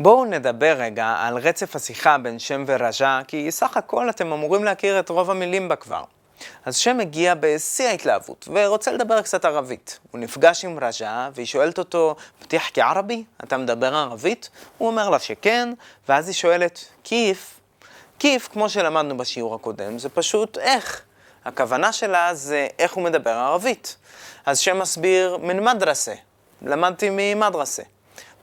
בואו נדבר רגע על רצף השיחה בין שם ורג'ה, כי סך הכל אתם אמורים להכיר את רוב המילים בה כבר. אז שם מגיע בשיא ההתלהבות, ורוצה לדבר קצת ערבית. הוא נפגש עם רג'ה, והיא שואלת אותו, פתיח כערבי? אתה מדבר ערבית? הוא אומר לה שכן, ואז היא שואלת, כיף? כיף, כמו שלמדנו בשיעור הקודם, זה פשוט איך. הכוונה שלה זה איך הוא מדבר ערבית. אז שם מסביר מן מדרסה. למדתי ממדרסה.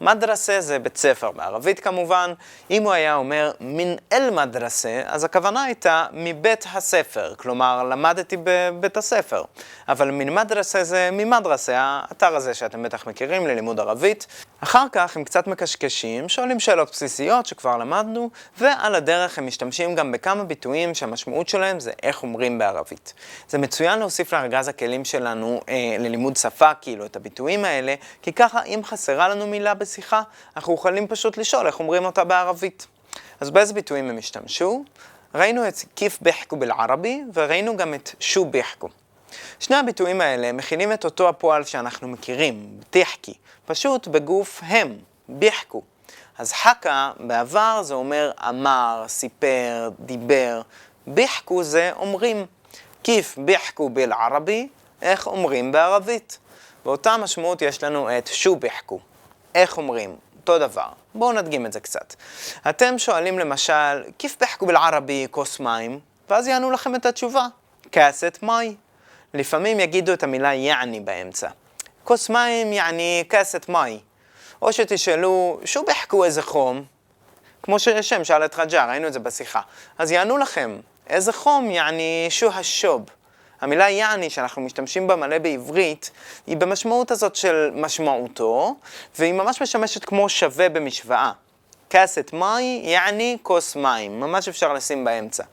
מדרסה זה בית ספר, בערבית כמובן. אם הוא היה אומר מן אל מדרסה, אז הכוונה הייתה מבית הספר, כלומר למדתי בבית הספר. אבל מן מדרסה זה ממדרסה, האתר הזה שאתם בטח מכירים ללימוד ערבית. אחר כך הם קצת מקשקשים, שואלים שאלות בסיסיות שכבר למדנו, ועל הדרך הם משתמשים גם בכמה ביטויים שהמשמעות שלהם זה איך אומרים בערבית. זה מצוין להוסיף לארגז הכלים שלנו אה, ללימוד שפה, כאילו, את הביטויים האלה, כי ככה אם חסרה לנו מילה בשיחה, אנחנו יכולים פשוט לשאול איך אומרים אותה בערבית. אז באיזה ביטויים הם השתמשו? ראינו את כיף ביחקו בלערבי, וראינו גם את שו ביחקו. שני הביטויים האלה מכינים את אותו הפועל שאנחנו מכירים, בטיחקי, פשוט בגוף הם, ביחקו. אז חכה בעבר זה אומר אמר, סיפר, דיבר, ביחקו זה אומרים. כיף ביחקו בלערבי, איך אומרים בערבית. באותה משמעות יש לנו את שו ביחקו, איך אומרים, אותו דבר. בואו נדגים את זה קצת. אתם שואלים למשל, כיף ביחקו בלערבי כוס מים, ואז יענו לכם את התשובה, כסת מי. לפעמים יגידו את המילה יעני באמצע. כוס מים יעני כסת מי. או שתשאלו, שו ביחקו איזה חום? כמו ששם שאל את רג'ה, ראינו את זה בשיחה. אז יענו לכם, איזה חום יעני שו השוב. המילה יעני שאנחנו משתמשים בה מלא בעברית, היא במשמעות הזאת של משמעותו, והיא ממש משמשת כמו שווה במשוואה. כסת מי יעני כוס מים, ממש אפשר לשים באמצע.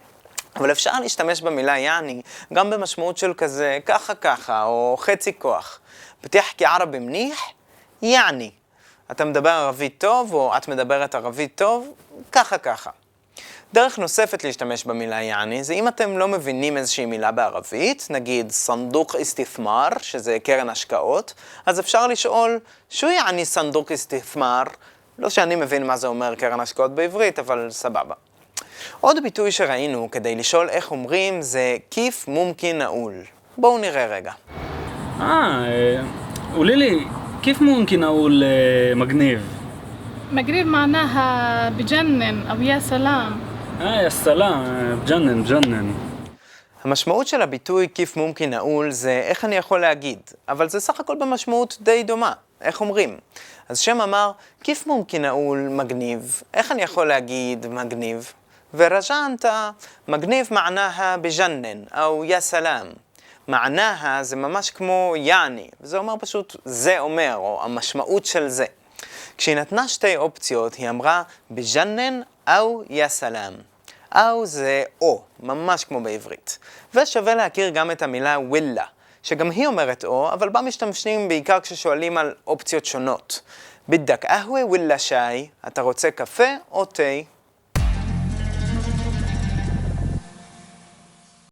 אבל אפשר להשתמש במילה יעני גם במשמעות של כזה ככה ככה, או חצי כוח. פתיח כערבי מניח, יעני. אתה מדבר ערבית טוב, או את מדברת ערבית טוב, ככה ככה. דרך נוספת להשתמש במילה יעני, זה אם אתם לא מבינים איזושהי מילה בערבית, נגיד סנדוק איסתית'מר, שזה קרן השקעות, אז אפשר לשאול, שו יעני סנדוק איסתית'מר? לא שאני מבין מה זה אומר קרן השקעות בעברית, אבל סבבה. עוד ביטוי שראינו כדי לשאול איך אומרים זה כיף מומקין נעול. בואו נראה רגע. אה, قولي لي كيف ممكن أقول آه، مجنيف؟ مقريب معناها بجنن أو يا سلام آه يا سلام آه، بجنن بجنن המשמעות של הביטוי כיף מומקין נעול זה איך אני יכול להגיד, אבל זה סך הכל במשמעות די דומה, איך אומרים. אז שם אמר, כיף מומקין נעול מגניב, איך אני יכול להגיד מגניב? ורג'ה ענתה, מגניב מענהה בג'נן, או יא סלאם. מענהה זה ממש כמו יעני, וזה אומר פשוט זה אומר, או המשמעות של זה. כשהיא נתנה שתי אופציות, היא אמרה בג'נן או יא סלאם. או זה או, ממש כמו בעברית. ושווה להכיר גם את המילה ווילה, שגם היא אומרת או, אבל בה משתמשים בעיקר כששואלים על אופציות שונות. בדק אהווה ווילה שי, אתה רוצה קפה או תה?